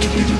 to be